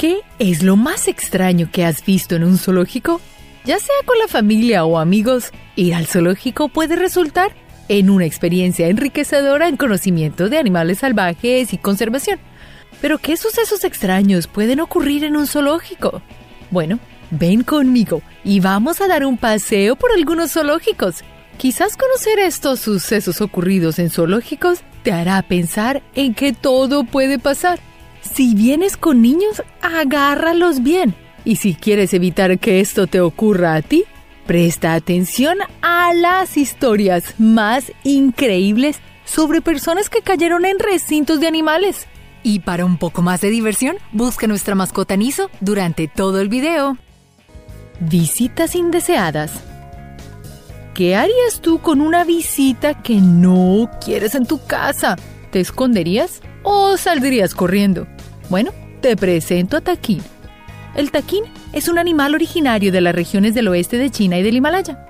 ¿Qué es lo más extraño que has visto en un zoológico? Ya sea con la familia o amigos, ir al zoológico puede resultar en una experiencia enriquecedora en conocimiento de animales salvajes y conservación. Pero ¿qué sucesos extraños pueden ocurrir en un zoológico? Bueno, ven conmigo y vamos a dar un paseo por algunos zoológicos. Quizás conocer estos sucesos ocurridos en zoológicos te hará pensar en que todo puede pasar si vienes con niños, agárralos bien. Y si quieres evitar que esto te ocurra a ti, presta atención a las historias más increíbles sobre personas que cayeron en recintos de animales. Y para un poco más de diversión, busca nuestra mascota Niso durante todo el video. Visitas indeseadas. ¿Qué harías tú con una visita que no quieres en tu casa? ¿Te esconderías o saldrías corriendo? Bueno, te presento a taquín. El taquín es un animal originario de las regiones del oeste de China y del Himalaya.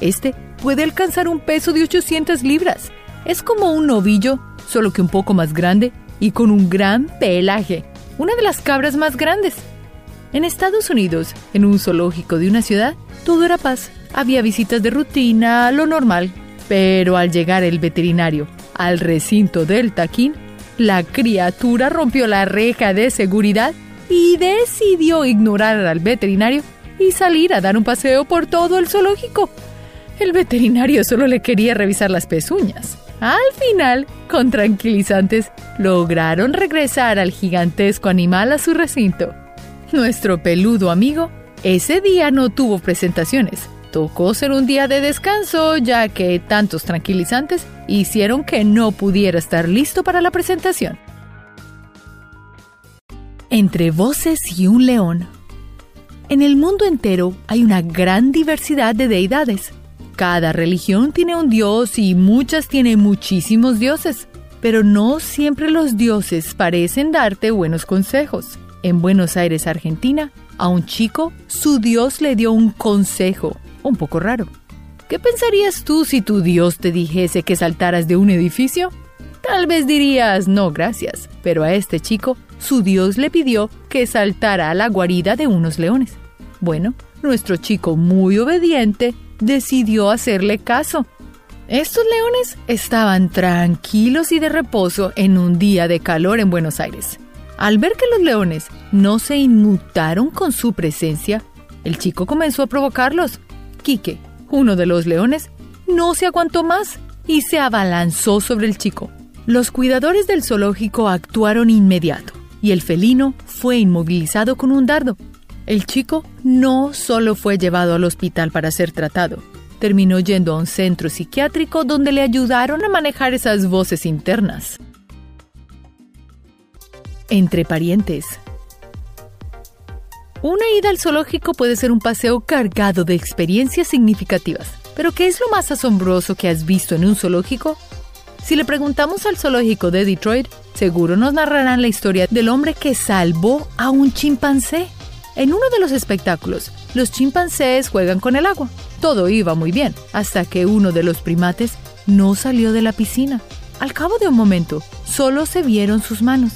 Este puede alcanzar un peso de 800 libras. Es como un novillo, solo que un poco más grande y con un gran pelaje, una de las cabras más grandes. En Estados Unidos, en un zoológico de una ciudad, todo era paz. Había visitas de rutina, lo normal. Pero al llegar el veterinario al recinto del taquín, la criatura rompió la reja de seguridad y decidió ignorar al veterinario y salir a dar un paseo por todo el zoológico. El veterinario solo le quería revisar las pezuñas. Al final, con tranquilizantes, lograron regresar al gigantesco animal a su recinto. Nuestro peludo amigo ese día no tuvo presentaciones, Tocó ser un día de descanso, ya que tantos tranquilizantes hicieron que no pudiera estar listo para la presentación. Entre voces y un león. En el mundo entero hay una gran diversidad de deidades. Cada religión tiene un dios y muchas tienen muchísimos dioses, pero no siempre los dioses parecen darte buenos consejos. En Buenos Aires, Argentina, a un chico su dios le dio un consejo un poco raro. ¿Qué pensarías tú si tu Dios te dijese que saltaras de un edificio? Tal vez dirías no gracias, pero a este chico su Dios le pidió que saltara a la guarida de unos leones. Bueno, nuestro chico muy obediente decidió hacerle caso. Estos leones estaban tranquilos y de reposo en un día de calor en Buenos Aires. Al ver que los leones no se inmutaron con su presencia, el chico comenzó a provocarlos Quique, uno de los leones, no se aguantó más y se abalanzó sobre el chico. Los cuidadores del zoológico actuaron inmediato y el felino fue inmovilizado con un dardo. El chico no solo fue llevado al hospital para ser tratado, terminó yendo a un centro psiquiátrico donde le ayudaron a manejar esas voces internas. Entre parientes, una ida al zoológico puede ser un paseo cargado de experiencias significativas. Pero ¿qué es lo más asombroso que has visto en un zoológico? Si le preguntamos al zoológico de Detroit, seguro nos narrarán la historia del hombre que salvó a un chimpancé. En uno de los espectáculos, los chimpancés juegan con el agua. Todo iba muy bien, hasta que uno de los primates no salió de la piscina. Al cabo de un momento, solo se vieron sus manos.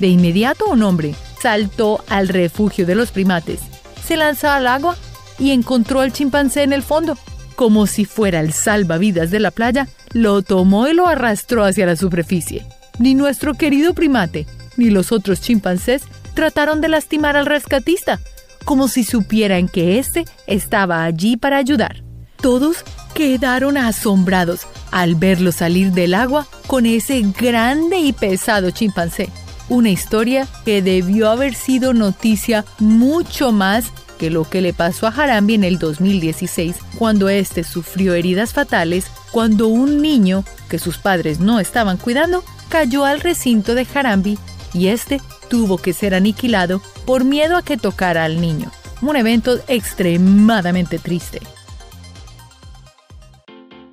De inmediato un hombre saltó al refugio de los primates, se lanzó al agua y encontró al chimpancé en el fondo. Como si fuera el salvavidas de la playa, lo tomó y lo arrastró hacia la superficie. Ni nuestro querido primate, ni los otros chimpancés trataron de lastimar al rescatista, como si supieran que éste estaba allí para ayudar. Todos quedaron asombrados al verlo salir del agua con ese grande y pesado chimpancé una historia que debió haber sido noticia mucho más que lo que le pasó a Harambi en el 2016, cuando éste sufrió heridas fatales cuando un niño que sus padres no estaban cuidando cayó al recinto de Harambi y este tuvo que ser aniquilado por miedo a que tocara al niño. Un evento extremadamente triste.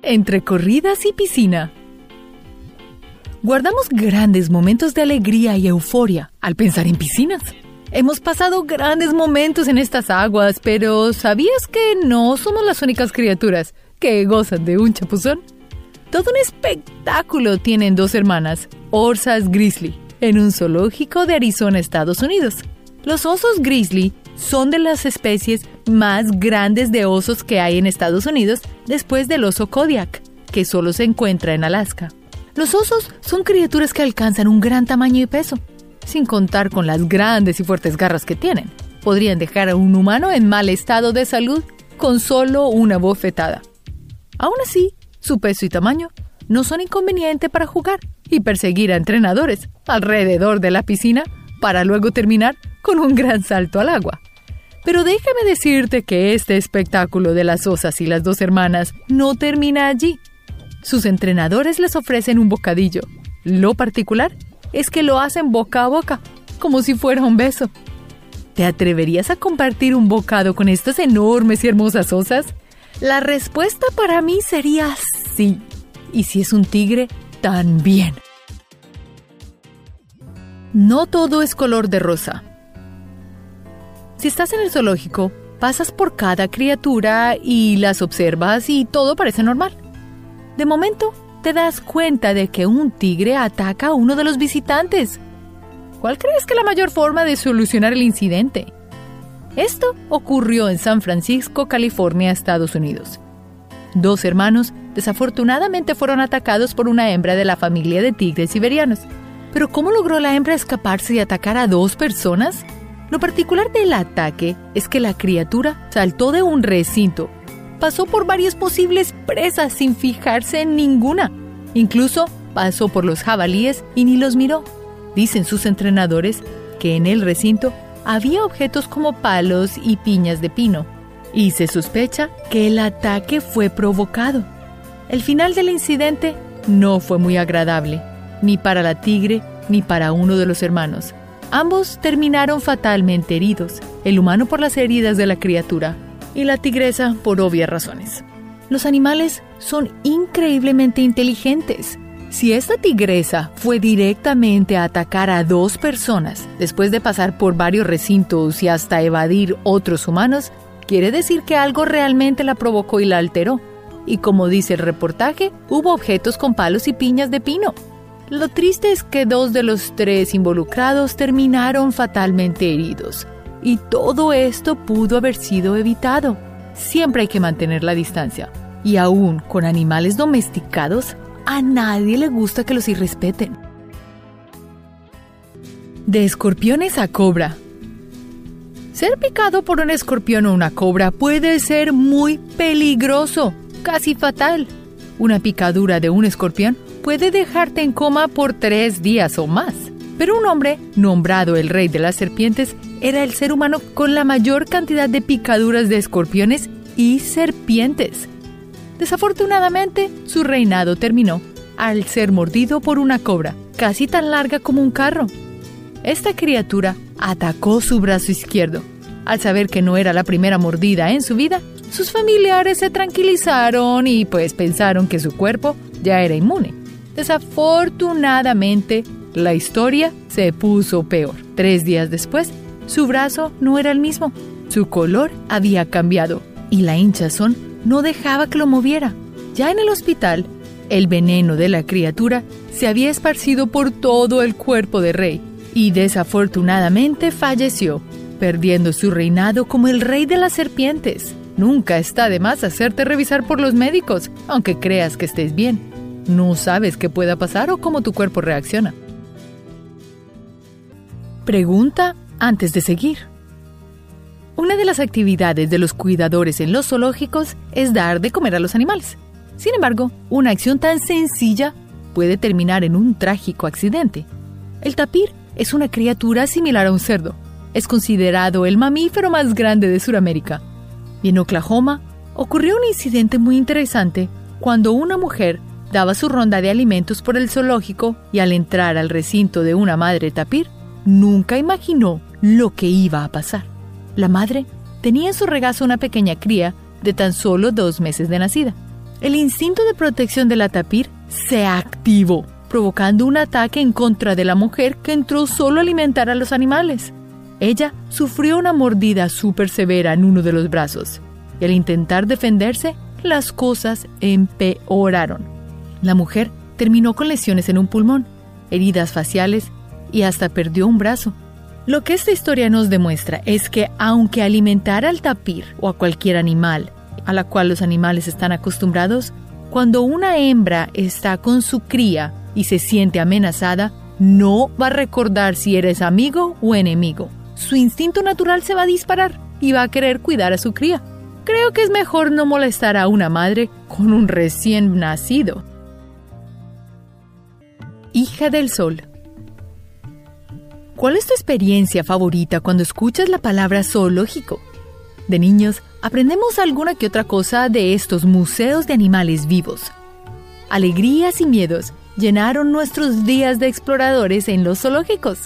Entre corridas y piscina, Guardamos grandes momentos de alegría y euforia al pensar en piscinas. Hemos pasado grandes momentos en estas aguas, pero ¿sabías que no somos las únicas criaturas que gozan de un chapuzón? Todo un espectáculo tienen dos hermanas, orsas grizzly, en un zoológico de Arizona, Estados Unidos. Los osos grizzly son de las especies más grandes de osos que hay en Estados Unidos después del oso Kodiak, que solo se encuentra en Alaska. Los osos son criaturas que alcanzan un gran tamaño y peso, sin contar con las grandes y fuertes garras que tienen. Podrían dejar a un humano en mal estado de salud con solo una bofetada. Aún así, su peso y tamaño no son inconveniente para jugar y perseguir a entrenadores alrededor de la piscina para luego terminar con un gran salto al agua. Pero déjame decirte que este espectáculo de las osas y las dos hermanas no termina allí. Sus entrenadores les ofrecen un bocadillo. Lo particular es que lo hacen boca a boca, como si fuera un beso. ¿Te atreverías a compartir un bocado con estas enormes y hermosas osas? La respuesta para mí sería sí. Y si es un tigre, también. No todo es color de rosa. Si estás en el zoológico, pasas por cada criatura y las observas y todo parece normal. De momento, te das cuenta de que un tigre ataca a uno de los visitantes. ¿Cuál crees que es la mayor forma de solucionar el incidente? Esto ocurrió en San Francisco, California, Estados Unidos. Dos hermanos desafortunadamente fueron atacados por una hembra de la familia de tigres siberianos. Pero ¿cómo logró la hembra escaparse y atacar a dos personas? Lo particular del ataque es que la criatura saltó de un recinto, pasó por varias posibles presas sin fijarse en ninguna. Incluso pasó por los jabalíes y ni los miró. Dicen sus entrenadores que en el recinto había objetos como palos y piñas de pino, y se sospecha que el ataque fue provocado. El final del incidente no fue muy agradable, ni para la tigre ni para uno de los hermanos, Ambos terminaron fatalmente heridos, el humano por las heridas de la criatura y la tigresa por obvias razones. Los animales son increíblemente inteligentes. Si esta tigresa fue directamente a atacar a dos personas después de pasar por varios recintos y hasta evadir otros humanos, quiere decir que algo realmente la provocó y la alteró. Y como dice el reportaje, hubo objetos con palos y piñas de pino, lo triste es que dos de los tres involucrados terminaron fatalmente heridos. Y todo esto pudo haber sido evitado. Siempre hay que mantener la distancia. Y aún con animales domesticados, a nadie le gusta que los irrespeten. De escorpiones a cobra. Ser picado por un escorpión o una cobra puede ser muy peligroso, casi fatal. Una picadura de un escorpión puede dejarte en coma por tres días o más. Pero un hombre, nombrado el rey de las serpientes, era el ser humano con la mayor cantidad de picaduras de escorpiones y serpientes. Desafortunadamente, su reinado terminó al ser mordido por una cobra, casi tan larga como un carro. Esta criatura atacó su brazo izquierdo. Al saber que no era la primera mordida en su vida, sus familiares se tranquilizaron y pues pensaron que su cuerpo ya era inmune. Desafortunadamente, la historia se puso peor. Tres días después, su brazo no era el mismo. Su color había cambiado y la hinchazón no dejaba que lo moviera. Ya en el hospital, el veneno de la criatura se había esparcido por todo el cuerpo de rey y desafortunadamente falleció, perdiendo su reinado como el rey de las serpientes. Nunca está de más hacerte revisar por los médicos, aunque creas que estés bien. No sabes qué pueda pasar o cómo tu cuerpo reacciona. Pregunta antes de seguir. Una de las actividades de los cuidadores en los zoológicos es dar de comer a los animales. Sin embargo, una acción tan sencilla puede terminar en un trágico accidente. El tapir es una criatura similar a un cerdo. Es considerado el mamífero más grande de Sudamérica. Y en Oklahoma ocurrió un incidente muy interesante cuando una mujer daba su ronda de alimentos por el zoológico y al entrar al recinto de una madre tapir, nunca imaginó lo que iba a pasar. La madre tenía en su regazo una pequeña cría de tan solo dos meses de nacida. El instinto de protección de la tapir se activó, provocando un ataque en contra de la mujer que entró solo a alimentar a los animales. Ella sufrió una mordida súper severa en uno de los brazos, y al intentar defenderse, las cosas empeoraron. La mujer terminó con lesiones en un pulmón, heridas faciales y hasta perdió un brazo. Lo que esta historia nos demuestra es que aunque alimentar al tapir o a cualquier animal a la cual los animales están acostumbrados, cuando una hembra está con su cría y se siente amenazada, no va a recordar si eres amigo o enemigo. Su instinto natural se va a disparar y va a querer cuidar a su cría. Creo que es mejor no molestar a una madre con un recién nacido. Hija del Sol. ¿Cuál es tu experiencia favorita cuando escuchas la palabra zoológico? De niños, aprendemos alguna que otra cosa de estos museos de animales vivos. Alegrías y miedos llenaron nuestros días de exploradores en los zoológicos.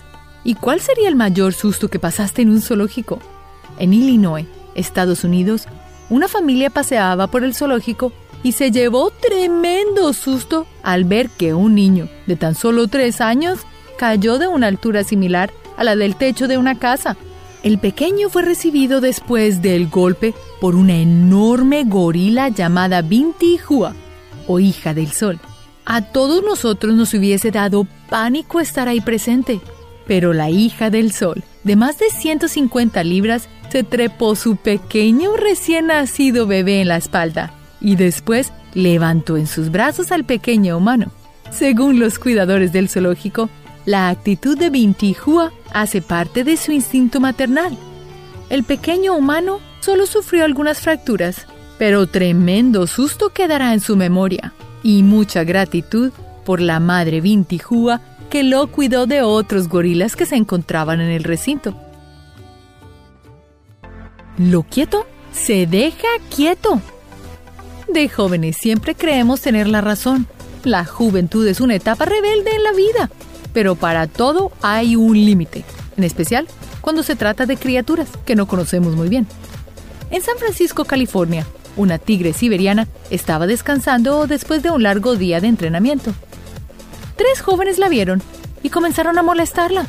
¿Y cuál sería el mayor susto que pasaste en un zoológico? En Illinois, Estados Unidos, una familia paseaba por el zoológico y se llevó tremendo susto al ver que un niño de tan solo tres años cayó de una altura similar a la del techo de una casa. El pequeño fue recibido después del golpe por una enorme gorila llamada Binti Hua, o hija del sol. A todos nosotros nos hubiese dado pánico estar ahí presente, pero la hija del sol, de más de 150 libras, se trepó su pequeño recién nacido bebé en la espalda y después levantó en sus brazos al pequeño humano. Según los cuidadores del zoológico, la actitud de Binti Hua hace parte de su instinto maternal. El pequeño humano solo sufrió algunas fracturas, pero tremendo susto quedará en su memoria y mucha gratitud por la madre Binti Hua que lo cuidó de otros gorilas que se encontraban en el recinto. Lo quieto se deja quieto. De jóvenes siempre creemos tener la razón. La juventud es una etapa rebelde en la vida, pero para todo hay un límite, en especial cuando se trata de criaturas que no conocemos muy bien. En San Francisco, California, una tigre siberiana estaba descansando después de un largo día de entrenamiento. Tres jóvenes la vieron y comenzaron a molestarla.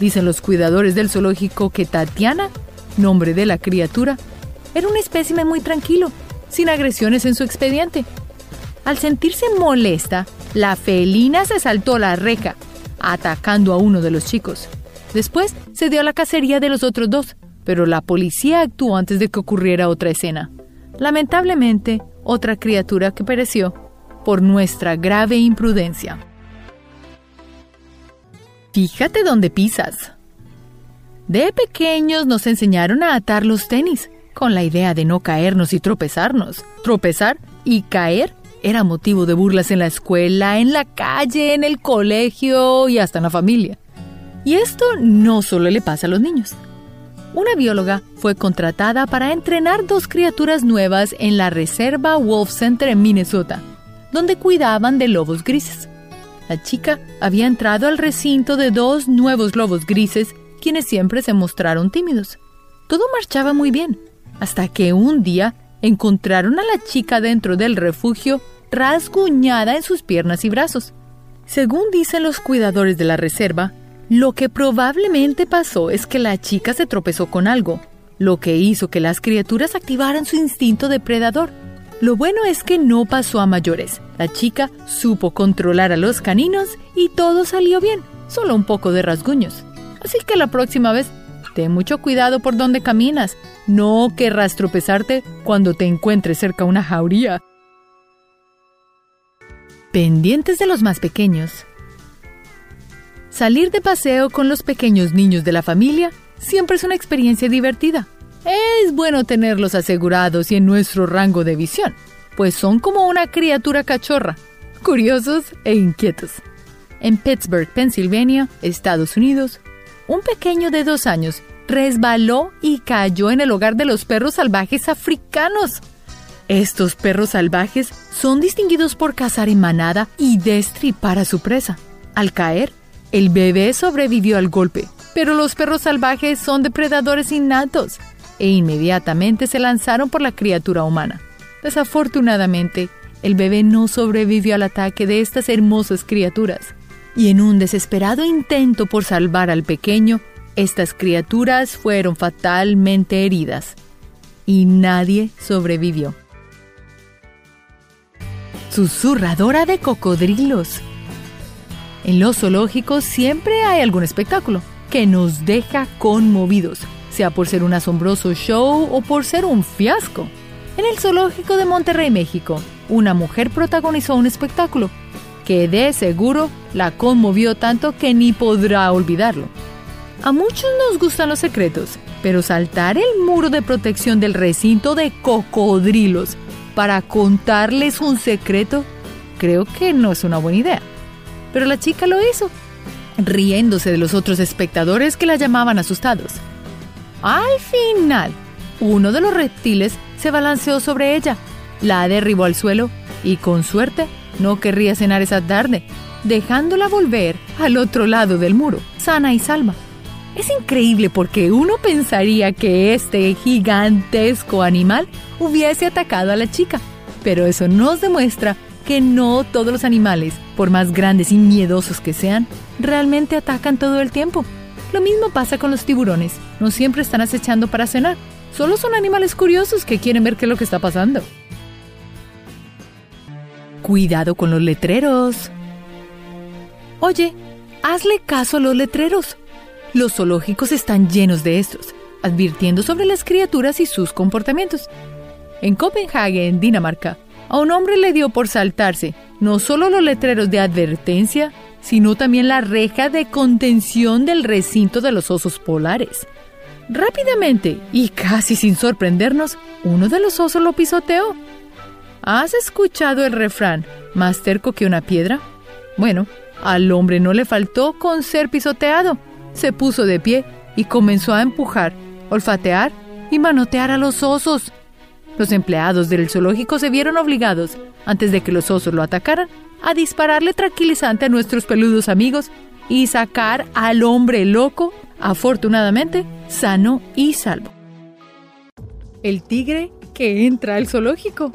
Dicen los cuidadores del zoológico que Tatiana, nombre de la criatura, era un espécimen muy tranquilo sin agresiones en su expediente. Al sentirse molesta, la felina se saltó la reja, atacando a uno de los chicos. Después se dio la cacería de los otros dos, pero la policía actuó antes de que ocurriera otra escena. Lamentablemente, otra criatura que pereció por nuestra grave imprudencia. Fíjate dónde pisas. De pequeños nos enseñaron a atar los tenis, con la idea de no caernos y tropezarnos. Tropezar y caer era motivo de burlas en la escuela, en la calle, en el colegio y hasta en la familia. Y esto no solo le pasa a los niños. Una bióloga fue contratada para entrenar dos criaturas nuevas en la Reserva Wolf Center en Minnesota, donde cuidaban de lobos grises. La chica había entrado al recinto de dos nuevos lobos grises, quienes siempre se mostraron tímidos. Todo marchaba muy bien, hasta que un día encontraron a la chica dentro del refugio rasguñada en sus piernas y brazos. Según dicen los cuidadores de la reserva, lo que probablemente pasó es que la chica se tropezó con algo, lo que hizo que las criaturas activaran su instinto depredador. Lo bueno es que no pasó a mayores. La chica supo controlar a los caninos y todo salió bien, solo un poco de rasguños. Así que la próxima vez Ten mucho cuidado por donde caminas. No querrás tropezarte cuando te encuentres cerca una jauría. Pendientes de los más pequeños. Salir de paseo con los pequeños niños de la familia siempre es una experiencia divertida. Es bueno tenerlos asegurados y en nuestro rango de visión, pues son como una criatura cachorra, curiosos e inquietos. En Pittsburgh, Pennsylvania, Estados Unidos, un pequeño de dos años resbaló y cayó en el hogar de los perros salvajes africanos. Estos perros salvajes son distinguidos por cazar en manada y destripar a su presa. Al caer, el bebé sobrevivió al golpe, pero los perros salvajes son depredadores innatos e inmediatamente se lanzaron por la criatura humana. Desafortunadamente, el bebé no sobrevivió al ataque de estas hermosas criaturas y en un desesperado intento por salvar al pequeño, estas criaturas fueron fatalmente heridas y nadie sobrevivió. Susurradora de cocodrilos. En los zoológicos siempre hay algún espectáculo que nos deja conmovidos, sea por ser un asombroso show o por ser un fiasco. En el zoológico de Monterrey, México, una mujer protagonizó un espectáculo que de seguro la conmovió tanto que ni podrá olvidarlo. A muchos nos gustan los secretos, pero saltar el muro de protección del recinto de cocodrilos para contarles un secreto, creo que no es una buena idea. Pero la chica lo hizo, riéndose de los otros espectadores que la llamaban asustados. Al final, uno de los reptiles se balanceó sobre ella, la derribó al suelo y con suerte no querría cenar esa tarde, dejándola volver al otro lado del muro, sana y salva. Es increíble porque uno pensaría que este gigantesco animal hubiese atacado a la chica, pero eso nos demuestra que no todos los animales, por más grandes y miedosos que sean, realmente atacan todo el tiempo. Lo mismo pasa con los tiburones, no siempre están acechando para cenar, solo son animales curiosos que quieren ver qué es lo que está pasando. Cuidado con los letreros. Oye, hazle caso a los letreros. Los zoológicos están llenos de estos, advirtiendo sobre las criaturas y sus comportamientos. En Copenhague, en Dinamarca, a un hombre le dio por saltarse no solo los letreros de advertencia, sino también la reja de contención del recinto de los osos polares. Rápidamente, y casi sin sorprendernos, uno de los osos lo pisoteó. ¿Has escuchado el refrán, más terco que una piedra? Bueno, al hombre no le faltó con ser pisoteado se puso de pie y comenzó a empujar, olfatear y manotear a los osos. Los empleados del zoológico se vieron obligados, antes de que los osos lo atacaran, a dispararle tranquilizante a nuestros peludos amigos y sacar al hombre loco, afortunadamente, sano y salvo. El tigre que entra al zoológico.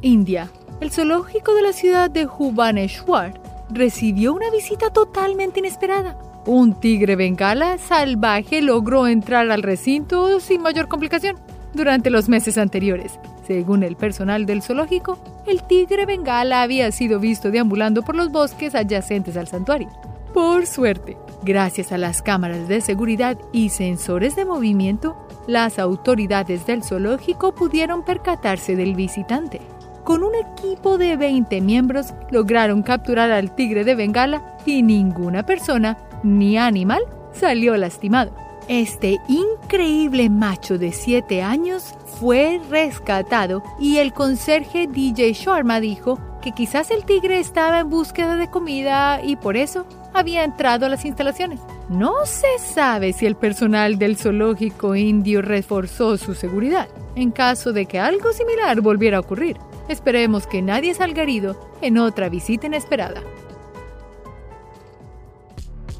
India. El zoológico de la ciudad de Bhubaneswar recibió una visita totalmente inesperada. Un tigre bengala salvaje logró entrar al recinto sin mayor complicación durante los meses anteriores. Según el personal del zoológico, el tigre bengala había sido visto deambulando por los bosques adyacentes al santuario. Por suerte, gracias a las cámaras de seguridad y sensores de movimiento, las autoridades del zoológico pudieron percatarse del visitante. Con un equipo de 20 miembros lograron capturar al tigre de Bengala y ninguna persona ni animal salió lastimado. Este increíble macho de 7 años fue rescatado y el conserje DJ Sharma dijo que quizás el tigre estaba en búsqueda de comida y por eso había entrado a las instalaciones. No se sabe si el personal del zoológico indio reforzó su seguridad en caso de que algo similar volviera a ocurrir. Esperemos que nadie salga herido en otra visita inesperada.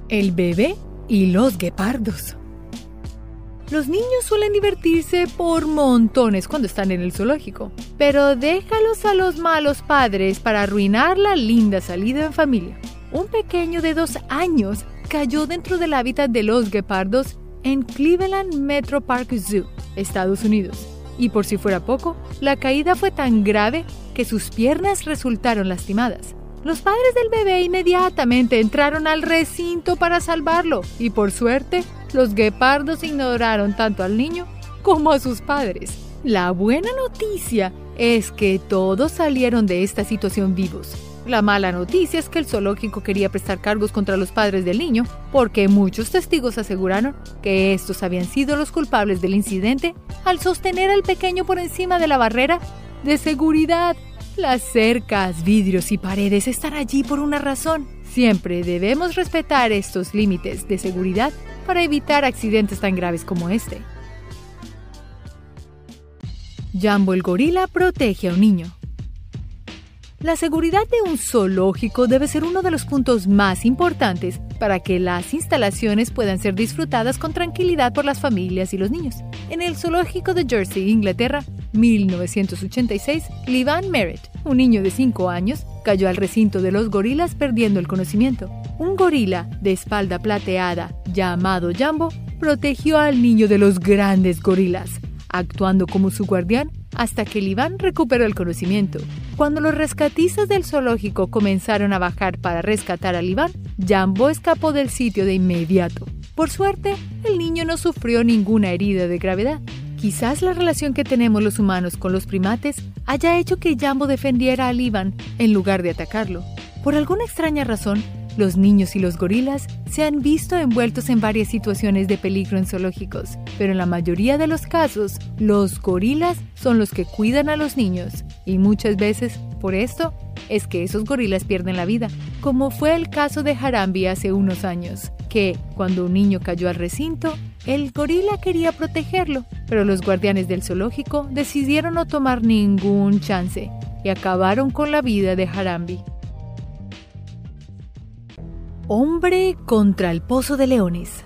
El bebé y los guepardos. Los niños suelen divertirse por montones cuando están en el zoológico, pero déjalos a los malos padres para arruinar la linda salida en familia. Un pequeño de dos años cayó dentro del hábitat de los guepardos en Cleveland Metro Park Zoo, Estados Unidos. Y por si fuera poco, la caída fue tan grave que sus piernas resultaron lastimadas. Los padres del bebé inmediatamente entraron al recinto para salvarlo y por suerte los guepardos ignoraron tanto al niño como a sus padres. La buena noticia es que todos salieron de esta situación vivos. La mala noticia es que el zoológico quería prestar cargos contra los padres del niño porque muchos testigos aseguraron que estos habían sido los culpables del incidente al sostener al pequeño por encima de la barrera de seguridad las cercas, vidrios y paredes están allí por una razón. Siempre debemos respetar estos límites de seguridad para evitar accidentes tan graves como este. Jambo el gorila protege a un niño. La seguridad de un zoológico debe ser uno de los puntos más importantes para que las instalaciones puedan ser disfrutadas con tranquilidad por las familias y los niños. En el zoológico de Jersey, Inglaterra, 1986, Livan Merritt, un niño de 5 años, cayó al recinto de los gorilas perdiendo el conocimiento. Un gorila de espalda plateada, llamado Jambo, protegió al niño de los grandes gorilas, actuando como su guardián hasta que Livan recuperó el conocimiento. Cuando los rescatistas del zoológico comenzaron a bajar para rescatar a Livan, Jambo escapó del sitio de inmediato. Por suerte, el niño no sufrió ninguna herida de gravedad. Quizás la relación que tenemos los humanos con los primates haya hecho que Jambo defendiera al Ivan en lugar de atacarlo. Por alguna extraña razón, los niños y los gorilas se han visto envueltos en varias situaciones de peligro en zoológicos, pero en la mayoría de los casos, los gorilas son los que cuidan a los niños y muchas veces, por esto, es que esos gorilas pierden la vida, como fue el caso de Harambi hace unos años, que, cuando un niño cayó al recinto, el gorila quería protegerlo, pero los guardianes del zoológico decidieron no tomar ningún chance y acabaron con la vida de Harambi. Hombre contra el pozo de leones.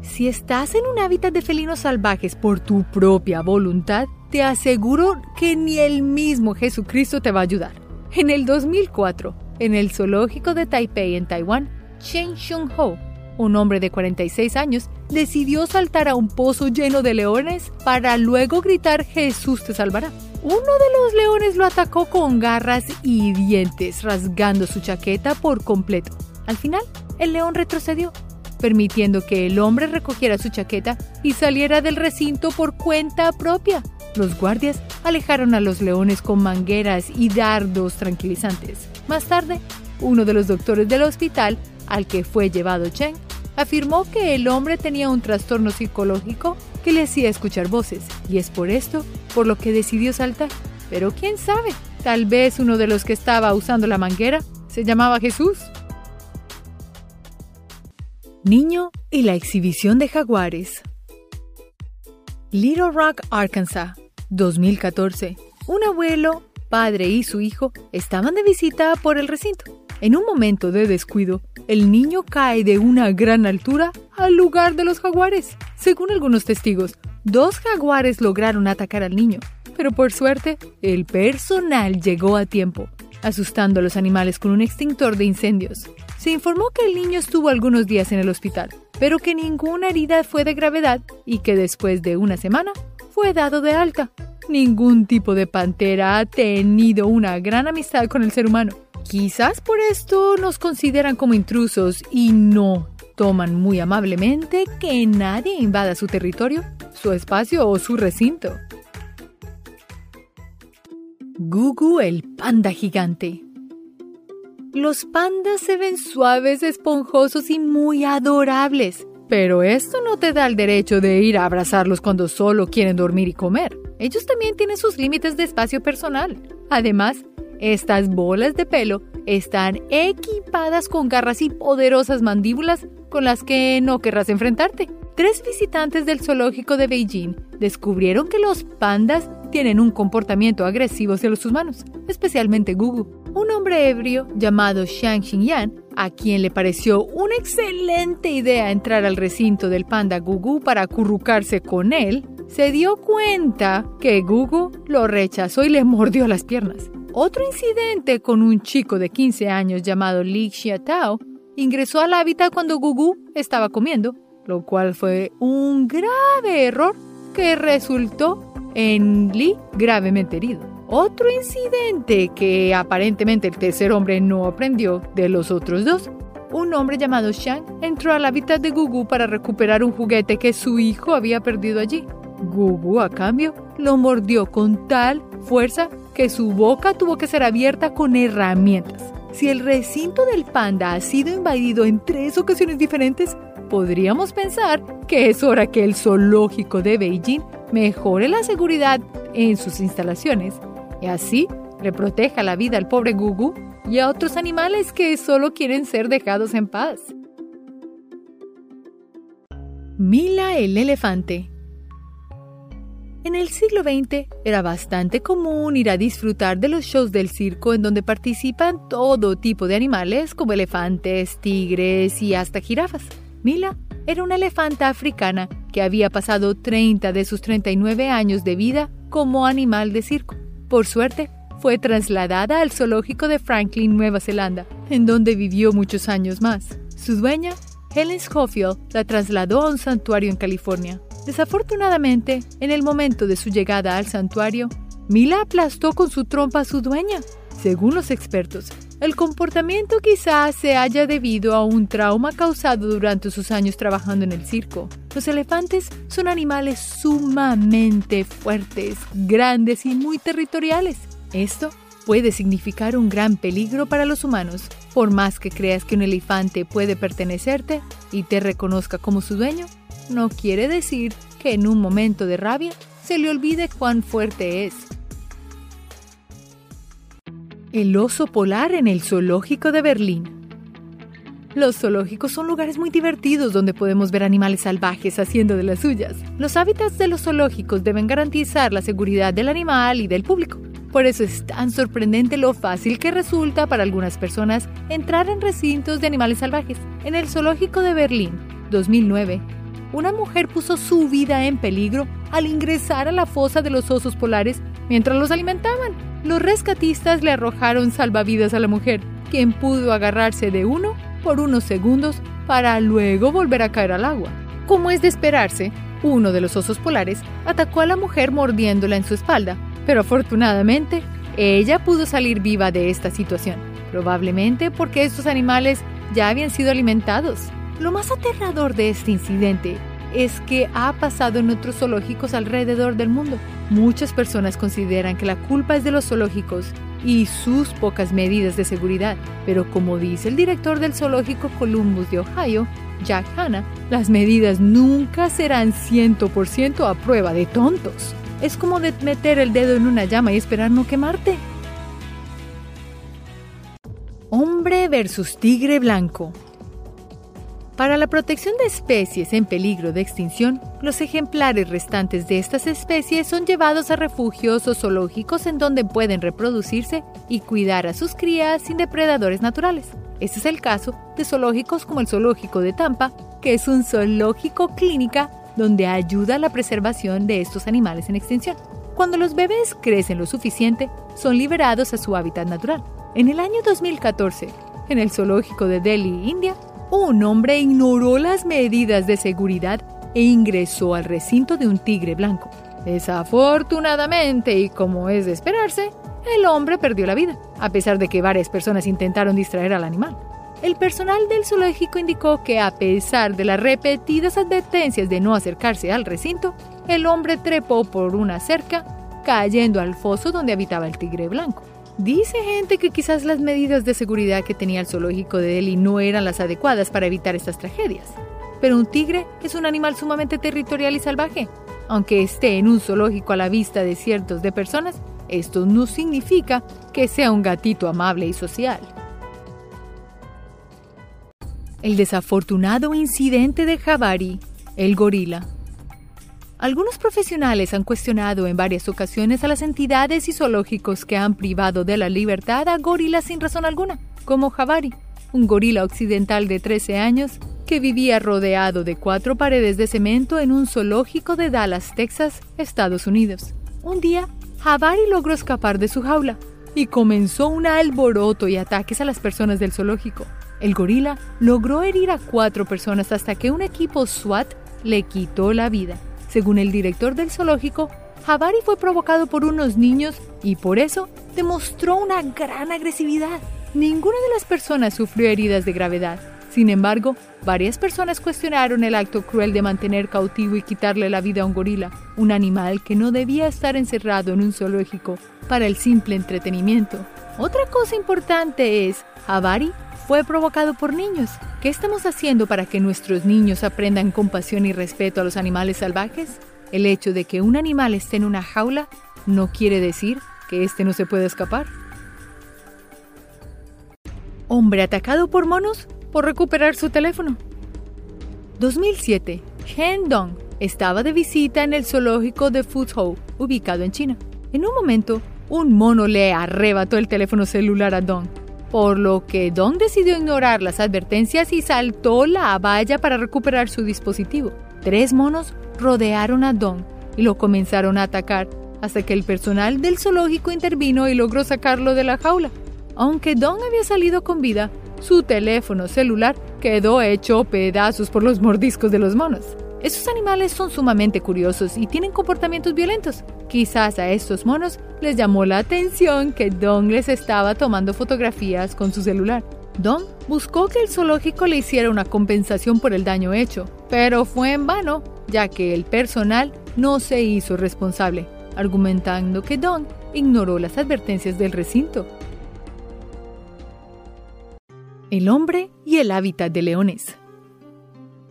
Si estás en un hábitat de felinos salvajes por tu propia voluntad, te aseguro que ni el mismo Jesucristo te va a ayudar. En el 2004, en el zoológico de Taipei en Taiwán, Chen Xun-ho, un hombre de 46 años, decidió saltar a un pozo lleno de leones para luego gritar Jesús te salvará. Uno de los leones lo atacó con garras y dientes, rasgando su chaqueta por completo. Al final, el león retrocedió, permitiendo que el hombre recogiera su chaqueta y saliera del recinto por cuenta propia. Los guardias alejaron a los leones con mangueras y dardos tranquilizantes. Más tarde, uno de los doctores del hospital al que fue llevado Chen afirmó que el hombre tenía un trastorno psicológico que le hacía escuchar voces y es por esto por lo que decidió saltar. Pero quién sabe, tal vez uno de los que estaba usando la manguera se llamaba Jesús. Niño y la exhibición de jaguares. Little Rock, Arkansas, 2014. Un abuelo, padre y su hijo estaban de visita por el recinto. En un momento de descuido, el niño cae de una gran altura al lugar de los jaguares. Según algunos testigos, dos jaguares lograron atacar al niño, pero por suerte, el personal llegó a tiempo, asustando a los animales con un extintor de incendios. Se informó que el niño estuvo algunos días en el hospital, pero que ninguna herida fue de gravedad y que después de una semana fue dado de alta. Ningún tipo de pantera ha tenido una gran amistad con el ser humano. Quizás por esto nos consideran como intrusos y no toman muy amablemente que nadie invada su territorio, su espacio o su recinto. Gugu el panda gigante. Los pandas se ven suaves, esponjosos y muy adorables. Pero esto no te da el derecho de ir a abrazarlos cuando solo quieren dormir y comer. Ellos también tienen sus límites de espacio personal. Además, estas bolas de pelo están equipadas con garras y poderosas mandíbulas con las que no querrás enfrentarte. Tres visitantes del zoológico de Beijing descubrieron que los pandas tienen un comportamiento agresivo hacia los humanos, especialmente Gugu. Un hombre ebrio llamado Shang Xingyan, a quien le pareció una excelente idea entrar al recinto del panda Gugu para acurrucarse con él, se dio cuenta que Gugu lo rechazó y le mordió las piernas. Otro incidente con un chico de 15 años llamado Li Xiatao ingresó al hábitat cuando Gugu estaba comiendo, lo cual fue un grave error que resultó en Li gravemente herido. Otro incidente que aparentemente el tercer hombre no aprendió de los otros dos. Un hombre llamado Shang entró al hábitat de Gugu para recuperar un juguete que su hijo había perdido allí. Gugu, a cambio, lo mordió con tal fuerza que su boca tuvo que ser abierta con herramientas. Si el recinto del panda ha sido invadido en tres ocasiones diferentes, podríamos pensar que es hora que el zoológico de Beijing mejore la seguridad en sus instalaciones y así le proteja la vida al pobre Gugu y a otros animales que solo quieren ser dejados en paz. Mila el elefante en el siglo XX era bastante común ir a disfrutar de los shows del circo en donde participan todo tipo de animales como elefantes, tigres y hasta jirafas. Mila era una elefanta africana que había pasado 30 de sus 39 años de vida como animal de circo. Por suerte, fue trasladada al zoológico de Franklin, Nueva Zelanda, en donde vivió muchos años más. Su dueña, Helen Schofield, la trasladó a un santuario en California. Desafortunadamente, en el momento de su llegada al santuario, Mila aplastó con su trompa a su dueña. Según los expertos, El comportamiento quizás se haya debido a un trauma causado durante sus años trabajando en el circo. Los elefantes son animales sumamente fuertes, grandes y muy territoriales. Esto puede significar un gran peligro para los humanos. Por más que creas que un elefante puede pertenecerte y te reconozca como su dueño, no quiere decir que en un momento de rabia se le olvide cuán fuerte es. El oso polar en el zoológico de Berlín. Los zoológicos son lugares muy divertidos donde podemos ver animales salvajes haciendo de las suyas. Los hábitats de los zoológicos deben garantizar la seguridad del animal y del público. Por eso es tan sorprendente lo fácil que resulta para algunas personas entrar en recintos de animales salvajes. En el zoológico de Berlín, 2009, una mujer puso su vida en peligro al ingresar a la fosa de los osos polares mientras los alimentaban. Los rescatistas le arrojaron salvavidas a la mujer, quien pudo agarrarse de uno por unos segundos para luego volver a caer al agua. Como es de esperarse, uno de los osos polares atacó a la mujer mordiéndola en su espalda, pero afortunadamente ella pudo salir viva de esta situación, probablemente porque estos animales ya habían sido alimentados. Lo más aterrador de este incidente es que ha pasado en otros zoológicos alrededor del mundo. Muchas personas consideran que la culpa es de los zoológicos y sus pocas medidas de seguridad, pero como dice el director del zoológico Columbus de Ohio, Jack Hanna, las medidas nunca serán 100% a prueba de tontos. Es como meter el dedo en una llama y esperar no quemarte. Hombre versus tigre blanco. Para la protección de especies en peligro de extinción, los ejemplares restantes de estas especies son llevados a refugios o zoológicos en donde pueden reproducirse y cuidar a sus crías sin depredadores naturales. Este es el caso de zoológicos como el Zoológico de Tampa, que es un zoológico clínica donde ayuda a la preservación de estos animales en extinción. Cuando los bebés crecen lo suficiente, son liberados a su hábitat natural. En el año 2014, en el zoológico de Delhi, India, un hombre ignoró las medidas de seguridad e ingresó al recinto de un tigre blanco. Desafortunadamente, y como es de esperarse, el hombre perdió la vida, a pesar de que varias personas intentaron distraer al animal. El personal del zoológico indicó que a pesar de las repetidas advertencias de no acercarse al recinto, el hombre trepó por una cerca, cayendo al foso donde habitaba el tigre blanco. Dice gente que quizás las medidas de seguridad que tenía el zoológico de Delhi no eran las adecuadas para evitar estas tragedias. Pero un tigre es un animal sumamente territorial y salvaje. Aunque esté en un zoológico a la vista de cientos de personas, esto no significa que sea un gatito amable y social. El desafortunado incidente de Jabari, el gorila. Algunos profesionales han cuestionado en varias ocasiones a las entidades y zoológicos que han privado de la libertad a gorilas sin razón alguna, como Javari, un gorila occidental de 13 años que vivía rodeado de cuatro paredes de cemento en un zoológico de Dallas, Texas, Estados Unidos. Un día, Javari logró escapar de su jaula y comenzó un alboroto y ataques a las personas del zoológico. El gorila logró herir a cuatro personas hasta que un equipo SWAT le quitó la vida. Según el director del zoológico, Javari fue provocado por unos niños y por eso demostró una gran agresividad. Ninguna de las personas sufrió heridas de gravedad. Sin embargo, varias personas cuestionaron el acto cruel de mantener cautivo y quitarle la vida a un gorila, un animal que no debía estar encerrado en un zoológico para el simple entretenimiento. Otra cosa importante es, Javari fue provocado por niños. ¿Qué estamos haciendo para que nuestros niños aprendan compasión y respeto a los animales salvajes? El hecho de que un animal esté en una jaula no quiere decir que éste no se pueda escapar. Hombre atacado por monos por recuperar su teléfono. 2007. Hen Dong estaba de visita en el zoológico de Fuzhou, ubicado en China. En un momento, un mono le arrebató el teléfono celular a Dong por lo que Dong decidió ignorar las advertencias y saltó la valla para recuperar su dispositivo. Tres monos rodearon a Dong y lo comenzaron a atacar, hasta que el personal del zoológico intervino y logró sacarlo de la jaula. Aunque Dong había salido con vida, su teléfono celular quedó hecho pedazos por los mordiscos de los monos. Estos animales son sumamente curiosos y tienen comportamientos violentos. Quizás a estos monos les llamó la atención que Don les estaba tomando fotografías con su celular. Don buscó que el zoológico le hiciera una compensación por el daño hecho, pero fue en vano, ya que el personal no se hizo responsable, argumentando que Don ignoró las advertencias del recinto. El hombre y el hábitat de leones.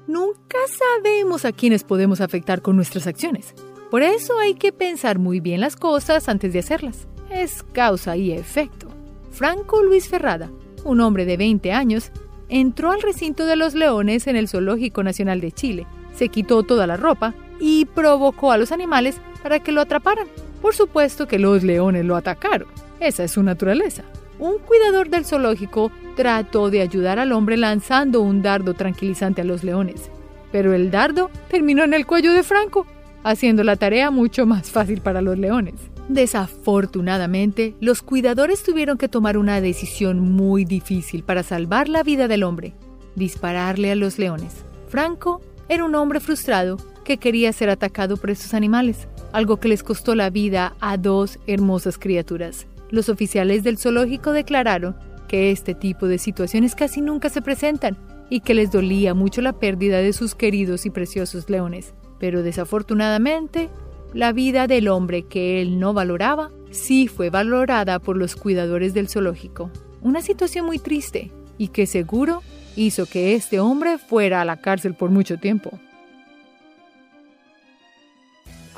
Nunca sabemos a quiénes podemos afectar con nuestras acciones. Por eso hay que pensar muy bien las cosas antes de hacerlas. Es causa y efecto. Franco Luis Ferrada, un hombre de 20 años, entró al recinto de los leones en el Zoológico Nacional de Chile, se quitó toda la ropa y provocó a los animales para que lo atraparan. Por supuesto que los leones lo atacaron. Esa es su naturaleza. Un cuidador del zoológico trató de ayudar al hombre lanzando un dardo tranquilizante a los leones, pero el dardo terminó en el cuello de Franco, haciendo la tarea mucho más fácil para los leones. Desafortunadamente, los cuidadores tuvieron que tomar una decisión muy difícil para salvar la vida del hombre, dispararle a los leones. Franco era un hombre frustrado que quería ser atacado por estos animales, algo que les costó la vida a dos hermosas criaturas. Los oficiales del zoológico declararon que este tipo de situaciones casi nunca se presentan y que les dolía mucho la pérdida de sus queridos y preciosos leones. Pero desafortunadamente, la vida del hombre que él no valoraba sí fue valorada por los cuidadores del zoológico. Una situación muy triste y que seguro hizo que este hombre fuera a la cárcel por mucho tiempo.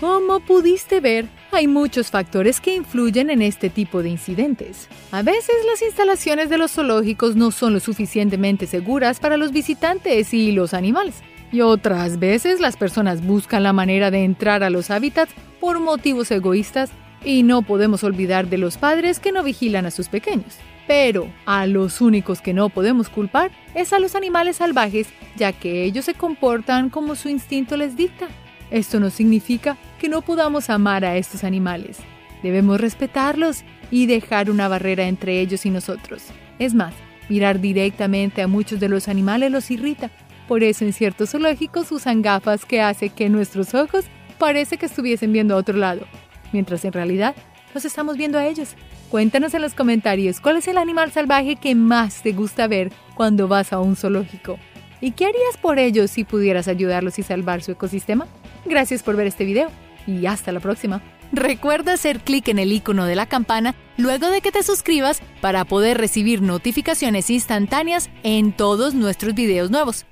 Como pudiste ver, hay muchos factores que influyen en este tipo de incidentes. A veces las instalaciones de los zoológicos no son lo suficientemente seguras para los visitantes y los animales. Y otras veces las personas buscan la manera de entrar a los hábitats por motivos egoístas y no podemos olvidar de los padres que no vigilan a sus pequeños. Pero a los únicos que no podemos culpar es a los animales salvajes, ya que ellos se comportan como su instinto les dicta. Esto no significa que no podamos amar a estos animales. Debemos respetarlos y dejar una barrera entre ellos y nosotros. Es más, mirar directamente a muchos de los animales los irrita. Por eso en ciertos zoológicos usan gafas que hace que nuestros ojos parece que estuviesen viendo a otro lado, mientras en realidad los estamos viendo a ellos. Cuéntanos en los comentarios cuál es el animal salvaje que más te gusta ver cuando vas a un zoológico. ¿Y qué harías por ellos si pudieras ayudarlos y salvar su ecosistema? Gracias por ver este video y hasta la próxima. Recuerda hacer clic en el icono de la campana luego de que te suscribas para poder recibir notificaciones instantáneas en todos nuestros videos nuevos.